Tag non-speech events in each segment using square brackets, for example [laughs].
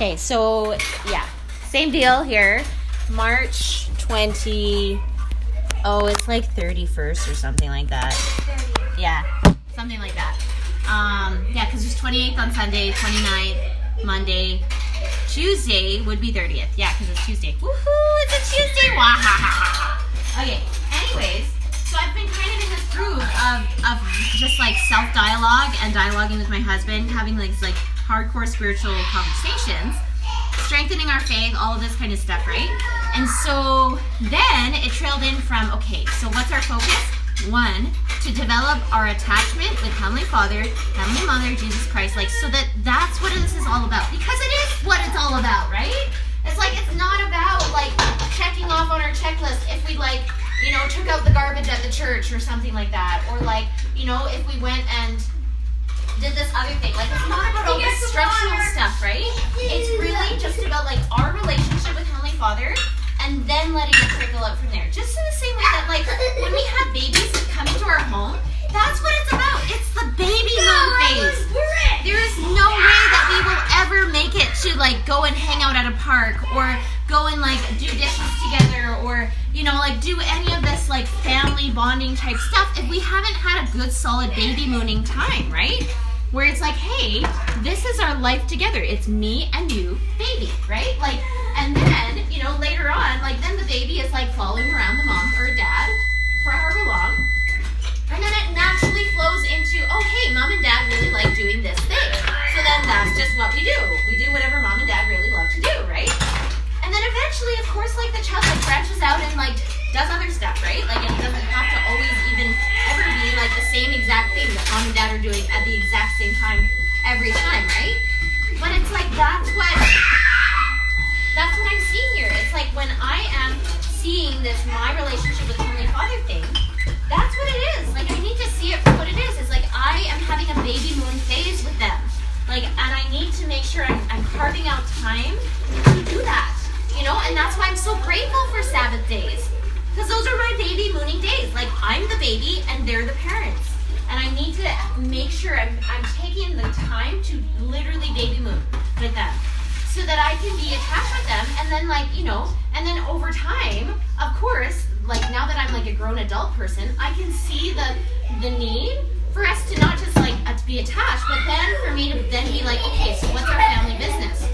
Okay, so yeah, same deal here. March 20. Oh, it's like 31st or something like that. Yeah, something like that. Um, yeah, because there's 28th on Sunday, 29th Monday, Tuesday would be 30th. Yeah, because it's Tuesday. Woohoo! It's a Tuesday. Wahahaha. Okay. Anyways, so I've been kind of in this groove of, of just like self dialogue and dialoguing with my husband, having like like hardcore spiritual conversations, strengthening our faith, all of this kind of stuff, right? And so then it trailed in from okay, so what's our focus? One, to develop our attachment with Heavenly Father, Heavenly Mother, Jesus Christ, like so that that's what this is all about. Because it is what it's all about, right? It's like it's not about like checking off on our checklist if we like, you know, took out the garbage at the church or something like that, or like, you know, if we went and did this other thing. Like it's not about all this structural stuff, right? It's really just about like our relationship with Heavenly Father and then letting it trickle out from there. Just in the same way that like when we have babies that come into our home, that's what it's about. It's the baby moon phase. There is no way that we will ever make it to like go and hang out at a park or go and like do dishes together or you know like do any of this like family bonding type stuff if we haven't had a good solid baby mooning time, right? Where it's like, hey, this is our life together. It's me and you, baby, right? Like, and then, you know, later on, like, then the baby is like following around the mom or dad for however long. And then it naturally flows into, oh, hey, mom and dad really like doing this thing. So then that's just what we do. We do whatever mom and dad really love to do, right? And then eventually, of course, like the child like branches out and like does other stuff, right? Like it doesn't have to always even ever be like the same exact thing that mom and dad are doing at the exact same time every time, right? But it's like that's what that's what I'm seeing here. It's like when I am seeing this my relationship with Heavenly Father thing, that's what it is. Like I need to see it for what it is. It's like I am having a baby moon phase with them. Like and I need to make sure I'm, I'm carving out time to do that. You know, and that's why I'm so grateful for Sabbath days. Because those are my baby mooning days. Like I'm the baby and they're the parents. And I need to make sure I'm, I'm taking the time to literally baby moon with them so that I can be attached with them. And then, like, you know, and then over time, of course, like now that I'm like a grown adult person, I can see the the need for us to not just like to be attached, but then for me to then be like, okay, so what's our family business?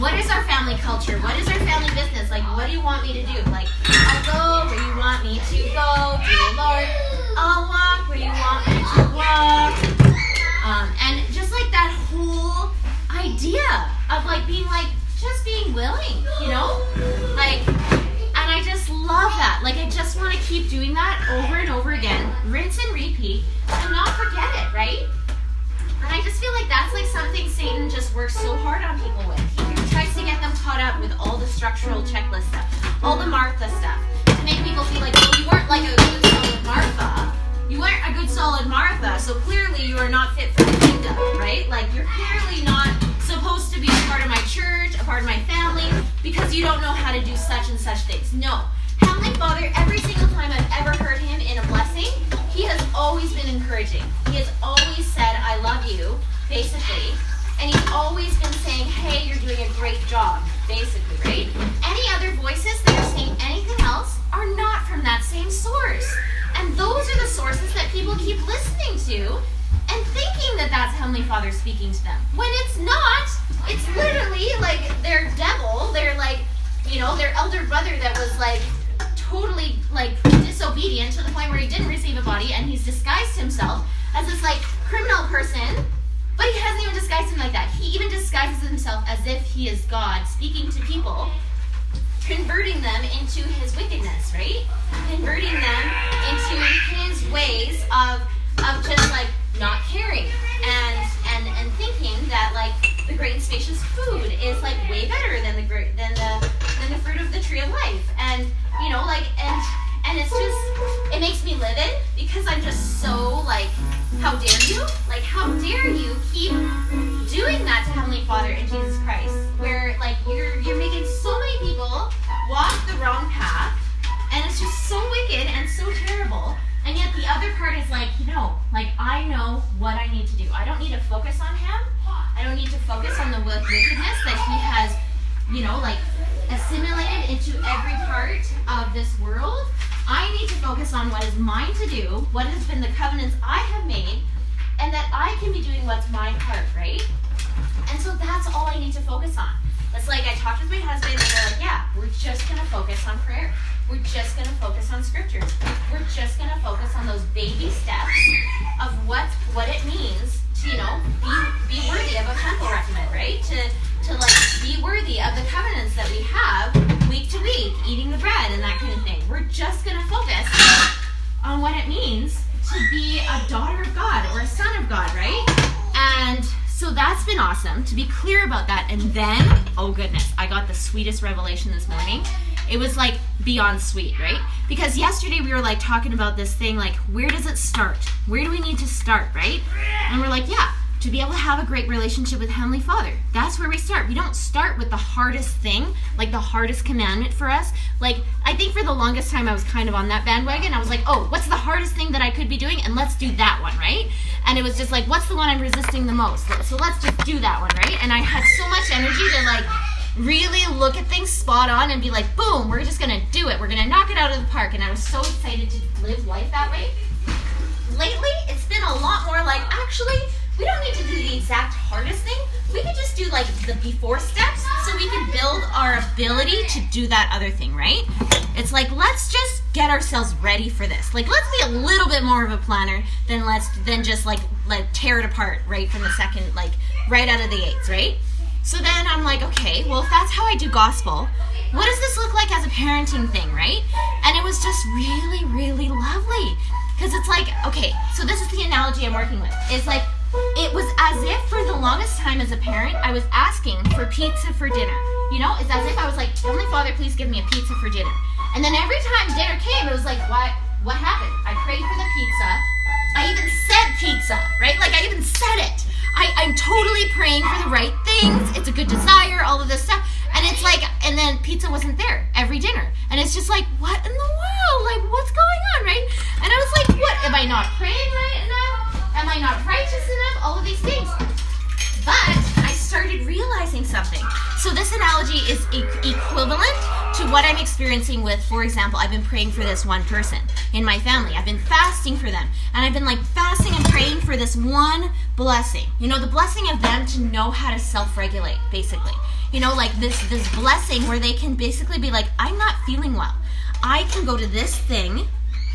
What is our family culture? What is our family business? Like, what do you want me to do? Like, like being like just being willing, you know? Like and I just love that. Like I just want to keep doing that over and over again, rinse and repeat, and not forget it, right? And I just feel like that's like something Satan just works so hard on people with. He tries to get them caught up with all the structural checklist stuff, all the Martha stuff, to make people feel like, well, you weren't like a good solid Martha. You weren't a good solid Martha, so clearly you are not fit for the kingdom, right? Like you're clearly not supposed to be a part of my church, a part of my family, because you don't know how to do such and such things. No. Heavenly Father, every single time I've ever heard him in a blessing, he has always been encouraging. He has always said, I love you, basically. And he's always been saying, hey, you're doing a great job, basically, right? Any other voices that are saying anything else are not from that same source. And those are the sources that people keep listening to and thinking that that's Heavenly Father speaking to them. When it's not, it's literally like their devil, their like, you know, their elder brother that was like totally like disobedient to the point where he didn't receive a body and he's disguised himself as this like criminal person. But he hasn't even disguised him like that. He even disguises himself as if he is God speaking to people, converting them into his wickedness, right? Converting them into his ways of of just like not caring and and and thinking that like the great and spacious food is like way better than the than the than the fruit of the tree of life. And you know like and and it's just it makes me livid because I'm just so like how dare you? Like how dare you keep doing that to Heavenly Father and Jesus Christ where like you're you're making so many people walk the wrong path and it's just so wicked and so terrible and yet the other part is like, you know, like I know what I need to do. I don't need to focus on him. I don't need to focus on the wickedness that he has, you know, like assimilated into every part of this world. I need to focus on what is mine to do, what has been the covenants I have made, and that I can be doing what's my part, right? And so that's all I need to focus on. It's like I talked with my husband, and we're like, yeah, we're just gonna focus on prayer. We're just gonna focus on scriptures. We're just gonna focus on those baby steps of what what it means to, you know, be be worthy of a temple recommend, right? To to like be worthy of the covenants that we have week to week, eating the bread and that kind of thing. We're just gonna focus on what it means to be a daughter of God or a son of God, right? And so that's been awesome to be clear about that. And then, oh goodness, I got the sweetest revelation this morning. It was like beyond sweet, right? Because yesterday we were like talking about this thing like, where does it start? Where do we need to start, right? And we're like, yeah, to be able to have a great relationship with Heavenly Father. That's where we start. We don't start with the hardest thing, like the hardest commandment for us. Like, I think for the longest time I was kind of on that bandwagon. I was like, oh, what's the hardest thing that I could be doing? And let's do that one, right? And it was just like, what's the one I'm resisting the most? So let's just do that one, right? And I had so much energy to like really look at things spot on and be like, boom, we're just gonna do it. We're gonna knock it out of the park. And I was so excited to live life that way. Lately, it's been a lot more like, actually, we don't need to do the exact hardest thing. We could just do like the before steps so we can build our ability to do that other thing, right? It's like let's just get ourselves ready for this. Like let's be a little bit more of a planner than let's than just like like tear it apart right from the second like right out of the eights, right? So then I'm like, okay, well if that's how I do gospel, what does this look like as a parenting thing, right? And it was just really, really lovely. Because it's like, okay, so this is the analogy I'm working with. It's like it was as if for the longest time as a parent, I was asking for pizza for dinner. You know, it's as if I was like, Heavenly Father, please give me a pizza for dinner. And then every time dinner came, it was like, what? What happened? I prayed for the pizza. I even said pizza, right? Like I even said it. I, I'm totally praying for the right things. It's a good desire, all of this stuff. And it's like, and then pizza wasn't there every dinner. And it's just like, what in the world? Like, what's going on, right? And I was like, what? Am I not praying right enough? Am I not righteous enough? All of these things. But started realizing something. So this analogy is e- equivalent to what I'm experiencing with, for example, I've been praying for this one person in my family. I've been fasting for them. And I've been like fasting and praying for this one blessing. You know, the blessing of them to know how to self-regulate, basically. You know, like this this blessing where they can basically be like, I'm not feeling well. I can go to this thing,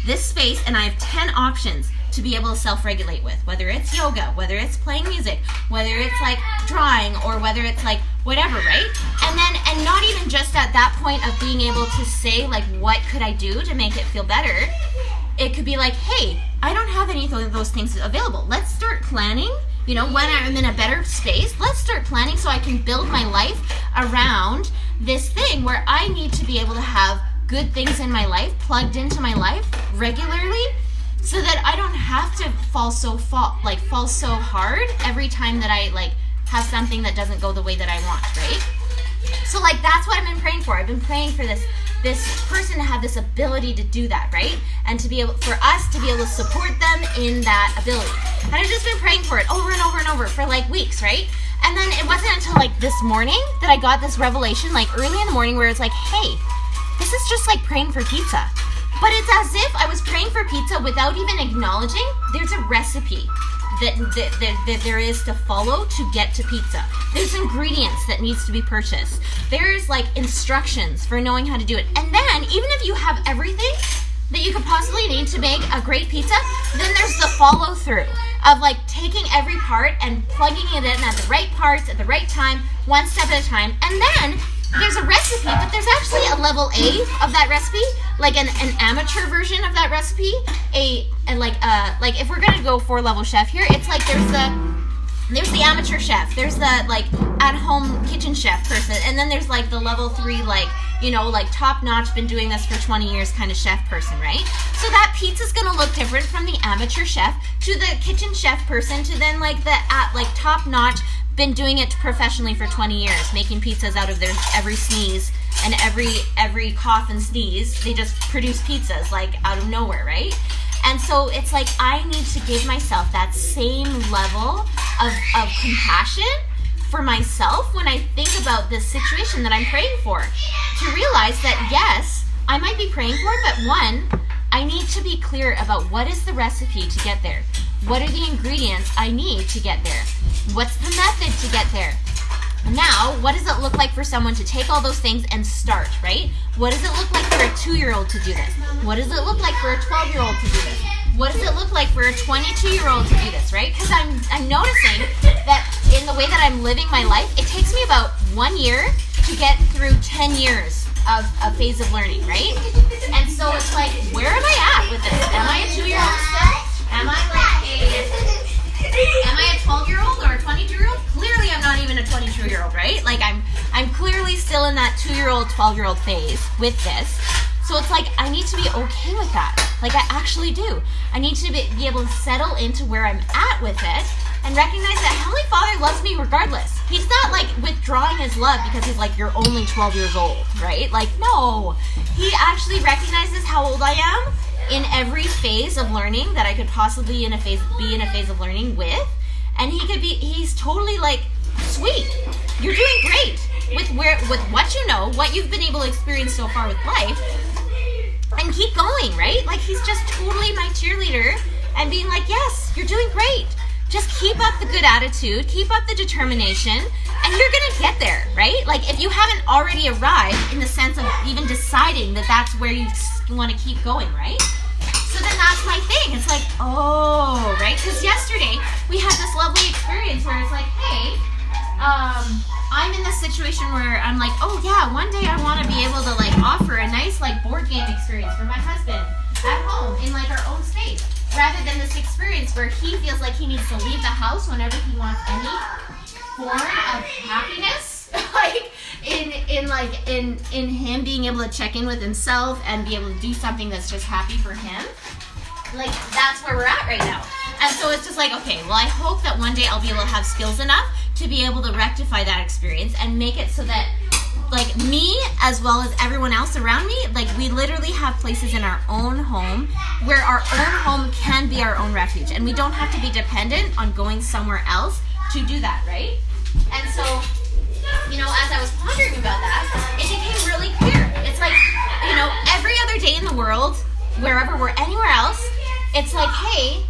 this space, and I have 10 options to be able to self-regulate with whether it's yoga whether it's playing music whether it's like drawing or whether it's like whatever right? And then and not even just at that point of being able to say like what could i do to make it feel better it could be like hey i don't have any of those things available. Let's start planning you know when i'm in a better space let's start planning so i can build my life around this thing where i need to be able to have good things in my life plugged into my life regularly so that I don't have to fall so fall like fall so hard every time that I like have something that doesn't go the way that I want, right? So like that's what I've been praying for. I've been praying for this this person to have this ability to do that, right? And to be able for us to be able to support them in that ability. And I've just been praying for it over and over and over for like weeks, right? And then it wasn't until like this morning that I got this revelation, like early in the morning, where it's like, hey, this is just like praying for pizza. But it's as if I was praying for pizza without even acknowledging there's a recipe that, that, that, that, there is to follow to get to pizza. There's ingredients that needs to be purchased. There's like instructions for knowing how to do it. And then even if you have everything that you could possibly need to make a great pizza, then there's the follow through of like taking every part and plugging it in at the right parts at the right time, one step at a time. And then there's a recipe, but there's actually a level A of that recipe, like an, an amateur version of that recipe. A and like uh like if we're gonna go four level chef here, it's like there's the there's the amateur chef, there's the like at home kitchen chef person, and then there's like the level three like you know like top notch, been doing this for 20 years kind of chef person, right? So that pizza's gonna look different from the amateur chef to the kitchen chef person to then like the at like top notch been doing it professionally for 20 years, making pizzas out of their every sneeze and every every cough and sneeze. They just produce pizzas like out of nowhere, right? And so it's like I need to give myself that same level of, of compassion for myself when I think about this situation that I'm praying for. To realize that yes, I might be praying for it, but one, I need to be clear about what is the recipe to get there. What are the ingredients I need to get there? What's the method to get there? Now, what does it look like for someone to take all those things and start, right? What does it look like for a two year old to do this? What does it look like for a 12 year old to do this? What does it look like for a 22 year old to do this, right? Because I'm, I'm noticing that in the way that I'm living my life, it takes me about one year to get through 10 years of a phase of learning, right? And so it's like, where am I at with this? Am I a two year 22 year old, right? Like I'm, I'm clearly still in that two year old, 12 year old phase with this. So it's like I need to be okay with that. Like I actually do. I need to be, be able to settle into where I'm at with it and recognize that Heavenly Father loves me regardless. He's not like withdrawing his love because he's like, you're only 12 years old, right? Like, no. He actually recognizes how old I am in every phase of learning that I could possibly in a phase be in a phase of learning with. And he could be he's totally like, sweet. You're doing great with where with what you know, what you've been able to experience so far with life. And keep going, right? Like he's just totally my cheerleader and being like, "Yes, you're doing great." just keep up the good attitude, keep up the determination, and you're gonna get there, right? Like if you haven't already arrived in the sense of even deciding that that's where you want to keep going, right? So then that's my thing. It's like, oh, right? Because yesterday we had this lovely experience where it's like, hey, um, I'm in this situation where I'm like, oh yeah, one day I want to be able to like offer a nice like board game experience for my husband at home in like our own space rather than this experience where he feels like he needs to leave the house whenever he wants any form of happiness. [laughs] Like in in like in in him being able to check in with himself and be able to do something that's just happy for him like that's where we're at right now. And so it's just like okay well i hope that one day i'll be able to have skills enough to be able to rectify that experience and make it so that like me as well as everyone else around me like we literally have places in our own home where our own home can be our own refuge. And we don't have to be dependent on going somewhere else to do that right? And so you know as i was pondering about that it became really clear. It's like you know every other day in the world wherever we're anywhere else it's like hey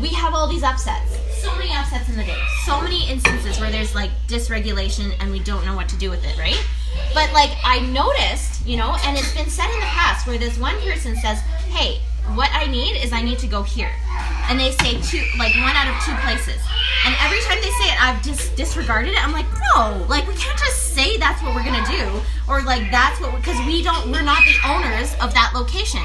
we have all these upsets so many upsets in the day so many instances where there's like dysregulation and we don't know what to do with it right but like I noticed, you know, and it's been said in the past where this one person says, "Hey, what I need is I need to go here," and they say two, like one out of two places. And every time they say it, I've just disregarded it. I'm like, no, like we can't just say that's what we're gonna do, or like that's what because we don't, we're not the owners of that location.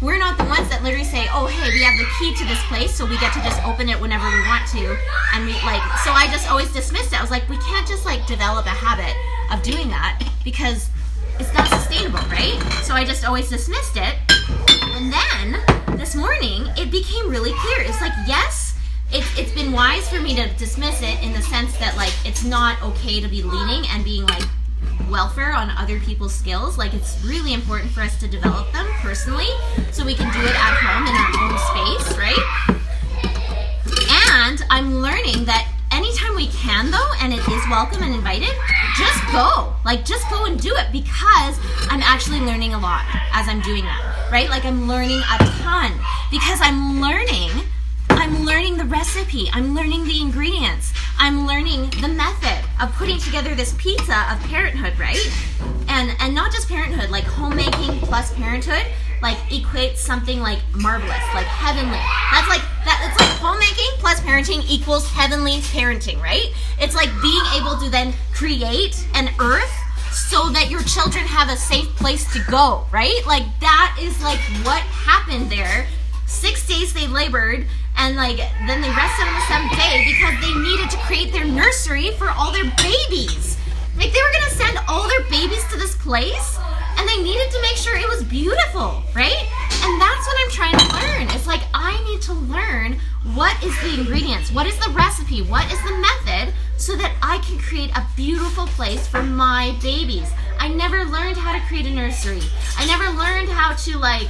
We're not the ones that literally say, "Oh, hey, we have the key to this place, so we get to just open it whenever we want to." And we like, so I just always dismissed it. I was like, we can't just like develop a habit of doing that because it's not sustainable, right? So I just always dismissed it. And then this morning, it became really clear. It's like, yes, it's, it's been wise for me to dismiss it in the sense that, like, it's not okay to be leaning and being like, welfare on other people's skills. Like it's really important for us to develop them personally so we can do it at home in our own space, right? And I'm learning that anytime we can though and it is welcome and invited just go like just go and do it because i'm actually learning a lot as i'm doing that right like i'm learning a ton because i'm learning i'm learning the recipe i'm learning the ingredients i'm learning the method of putting together this pizza of parenthood right and and not just parenthood like homemaking plus parenthood like equates something like marvelous, like heavenly. That's like that. It's like homemaking plus parenting equals heavenly parenting, right? It's like being able to then create an earth so that your children have a safe place to go, right? Like that is like what happened there. Six days they labored and like then they rested on the seventh day because they needed to create their nursery for all their babies. Like they were gonna send all their babies to this place and they needed to make sure it was beautiful, right? And that's what I'm trying to learn. It's like I need to learn what is the ingredients, what is the recipe, what is the method so that I can create a beautiful place for my babies. I never learned how to create a nursery. I never learned how to like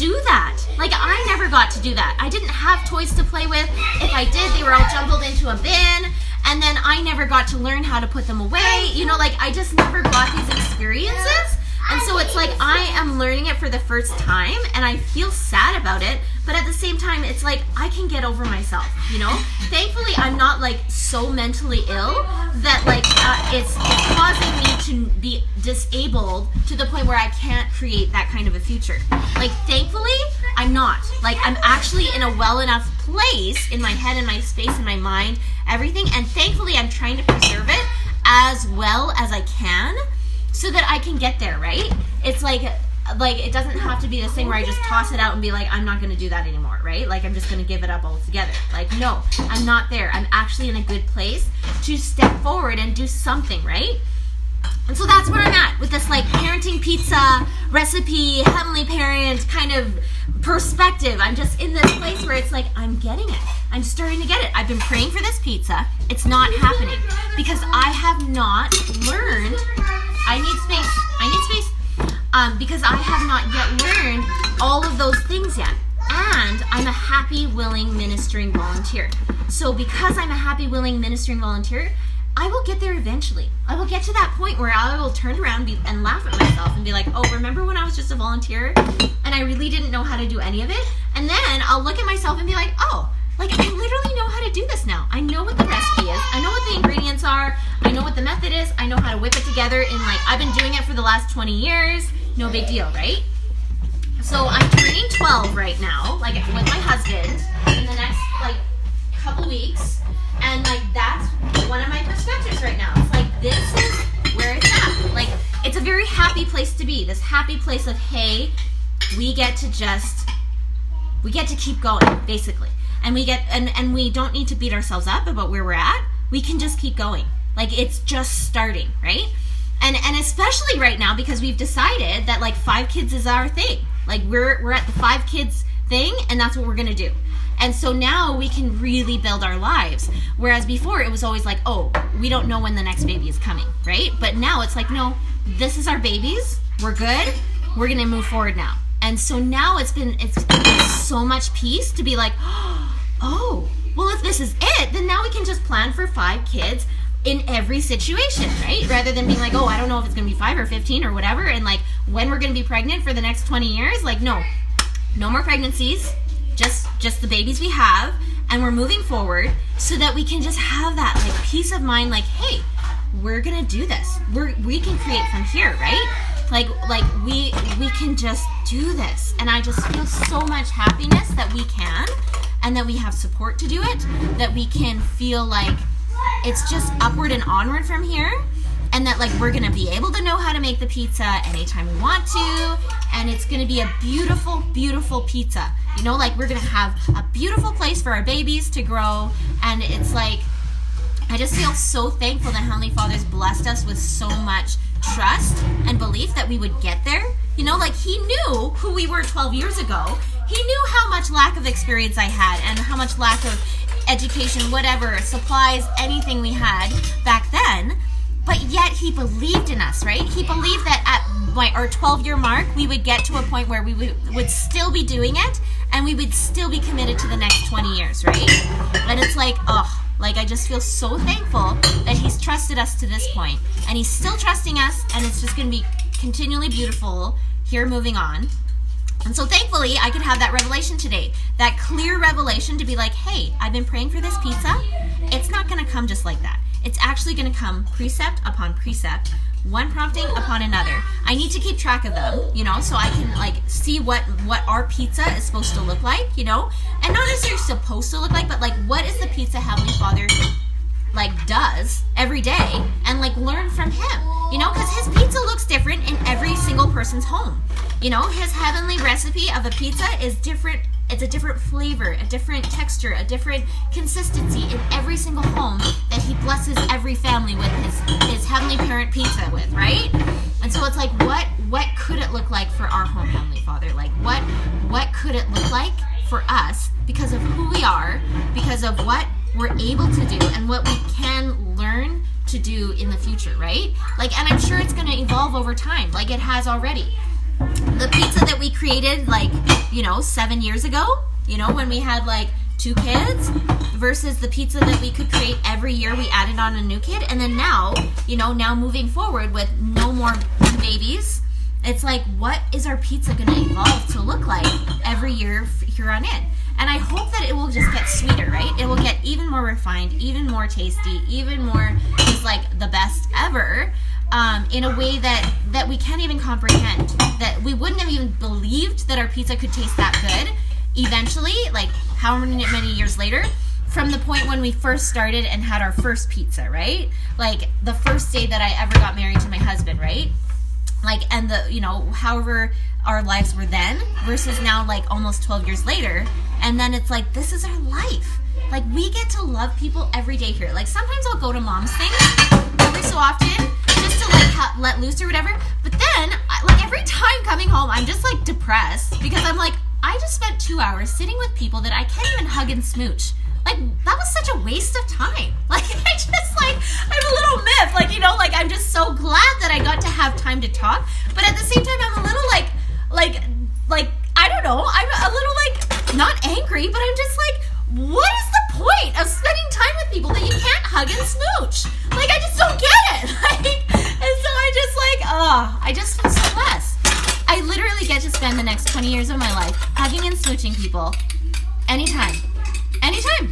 do that. Like I never got to do that. I didn't have toys to play with. If I did, they were all jumbled into a bin and then I never got to learn how to put them away. You know, like I just never got these experiences. And so it's like I am learning it for the first time and I feel sad about it, but at the same time it's like I can get over myself, you know? Thankfully I'm not like so mentally ill that like uh, it's, it's causing me to be disabled to the point where I can't create that kind of a future. Like thankfully I'm not. Like I'm actually in a well enough place in my head and my space and my mind, everything and thankfully I'm trying to preserve it as well as I can so that I can get there, right? It's like like it doesn't have to be this thing where I just toss it out and be like, I'm not gonna do that anymore, right? Like I'm just gonna give it up altogether. Like, no, I'm not there. I'm actually in a good place to step forward and do something, right? And so that's where I'm at with this like parenting pizza recipe, heavenly parent kind of perspective. I'm just in this place where it's like, I'm getting it. I'm starting to get it. I've been praying for this pizza. It's not happening because I have not learned I need space. I need space. Um, because I have not yet learned all of those things yet. And I'm a happy, willing ministering volunteer. So because I'm a happy, willing ministering volunteer, I will get there eventually. I will get to that point where I will turn around be, and laugh at myself and be like, oh, remember when I was just a volunteer and I really didn't know how to do any of it? And then I'll look at myself and be like, oh, like I literally know how to do this now. I know what the recipe is. I know what the ingredients are. I know what the method is. I know how to whip it together And, like I've been doing it for the last 20 years. No big deal, right? So I'm turning 12 right now, like with my husband in the next like couple weeks. And like that's one of my perspectives right now. It's like this is where it's at. Like it's a very happy place to be. This happy place of hey, we get to just we get to keep going, basically and we get and and we don't need to beat ourselves up about where we're at. We can just keep going. Like it's just starting right? And and especially right now because we've decided that like five kids is our thing. Like we're we're at the five kids thing and that's what we're gonna do. And so now we can really build our lives. Whereas before it was always like oh we don't know when the next baby is coming right? But now it's like no this is our babies. We're good. We're gonna move forward now. And so now it's been it's so much peace to be like [gasps] oh, oh, well, if this is it, then now we can just plan for five kids in every situation, right? Rather than being like, oh, I don't know if it's gonna be five or 15 or whatever, and like when we're gonna be pregnant for the next 20 years. Like, no, no more pregnancies, just just the babies we have, and we're moving forward so that we can just have that like peace of mind, like, hey, we're gonna do this. We're we can create from here, right? Like like we we can just do this. And I just feel so much happiness that we can and that we have support to do it, that we can feel like it's just upward and onward from here and that like we're gonna be able to know how to make the pizza anytime we want to and it's gonna be a beautiful beautiful pizza. You know like we're gonna have a beautiful place for our babies to grow and it's like i just feel so thankful that heavenly father's blessed us with so much trust and belief that we would get there. You know like he knew who we were 12 years ago he knew how much lack of experience I had and how much lack of education, whatever, supplies, anything we had back then. But yet he believed in us, right? He believed that at my, our 12 year mark, we would get to a point where we would, would still be doing it and we would still be committed to the next 20 years, right? And it's like, oh, like I just feel so thankful that he's trusted us to this point and he's still trusting us and it's just going to be continually beautiful here moving on. And so thankfully, I could have that revelation today. That clear revelation to be like, hey, I've been praying for this pizza. It's not going to come just like that. It's actually going to come precept upon precept, one prompting upon another. I need to keep track of them, you know, so I can like see what what our pizza is supposed to look like, you know, and not necessarily supposed to look like, but like what is the pizza Heavenly Father like does every day, and like learn from Him, you know, because His pizza looks different in every single person's home. You know, his heavenly recipe of a pizza is different. It's a different flavor, a different texture, a different consistency in every single home that he blesses every family with his his heavenly parent pizza with, right? And so it's like, what what could it look like for our home, Heavenly Father? Like, what what could it look like for us because of who we are, because of what we're able to do, and what we can learn to do in the future, right? Like, and I'm sure it's going to evolve over time, like it has already the pizza that we created like you know seven years ago you know when we had like two kids versus the pizza that we could create every year we added on a new kid and then now you know now moving forward with no more babies it's like what is our pizza going to evolve to look like every year here on in and i hope that it will just get sweeter right? It will get even more refined even more tasty even more just like the best ever um, in a way that that we can't even comprehend. That we wouldn't have even believed that our pizza could taste that good eventually like how many many years later from the point when we first started and had our first pizza right? Like the first day that i ever got married to my husband right like and the you know however our lives were then versus now like almost 12 years later. And then it's like this is our life. Like we get to love people every day here. Like sometimes i'll go to mom's thing every so often just to like ha- let loose or whatever. But then I, like every time coming home i'm just like depressed because i'm like i just spent two hours sitting with people that i can't even hug and smooch like that was such a waste of time. [laughs] Like I just like I'm a little myth. Like you know, like I'm just so glad that I got to have time to talk. But at the same time, I'm a little like like like I don't know. I'm a little like not angry, but I'm just like, what is the point of spending time with people that you can't hug and smooch? Like I just don't get it. [laughs] Like, and so I just like, oh, I just feel so blessed. I literally get to spend the next 20 years of my life hugging and smooching people anytime anytime.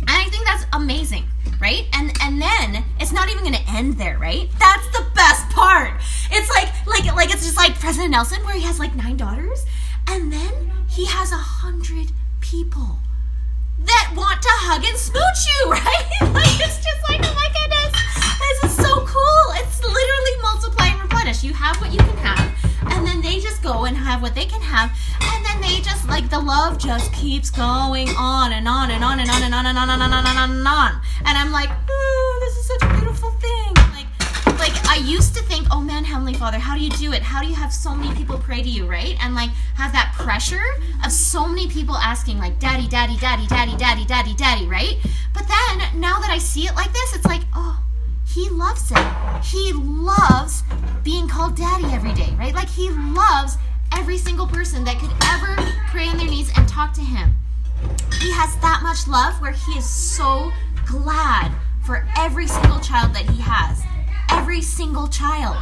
And I think that's amazing, right? And and then it's not even going to end there, right? That's the best part. It's like like like it's just like President Nelson where he has like nine daughters, and then he has a hundred people that want to hug and smooch you, [laughs] right? like it's just like oh my goodness, this is so cool. It's literally multiply and replenish. You have what you can have, and then they just go and have what they can have, and then they just like the love just keeps going on and on and on and on and on and on and on and on and on and I'm like, oh, this is such a beautiful thing. Like, like I used to think, oh man, Heavenly Father, how do you do it? How do you have so many people pray to you, right? And like have that pressure of so many people asking, like, daddy, daddy, daddy, daddy, daddy, daddy, daddy, right? But then now that I see it like this, it's like, oh, he loves it. He loves being called daddy every day, right? Like he loves every single person that could ever pray on their knees and talk to him. He has that much love where he is so glad for every single child that he has. Every single child.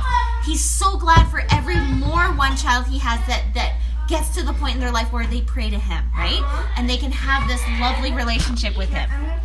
He's so glad for every more one child he has that that gets to the point in their life where they pray to him, right? And they can have this lovely relationship with him.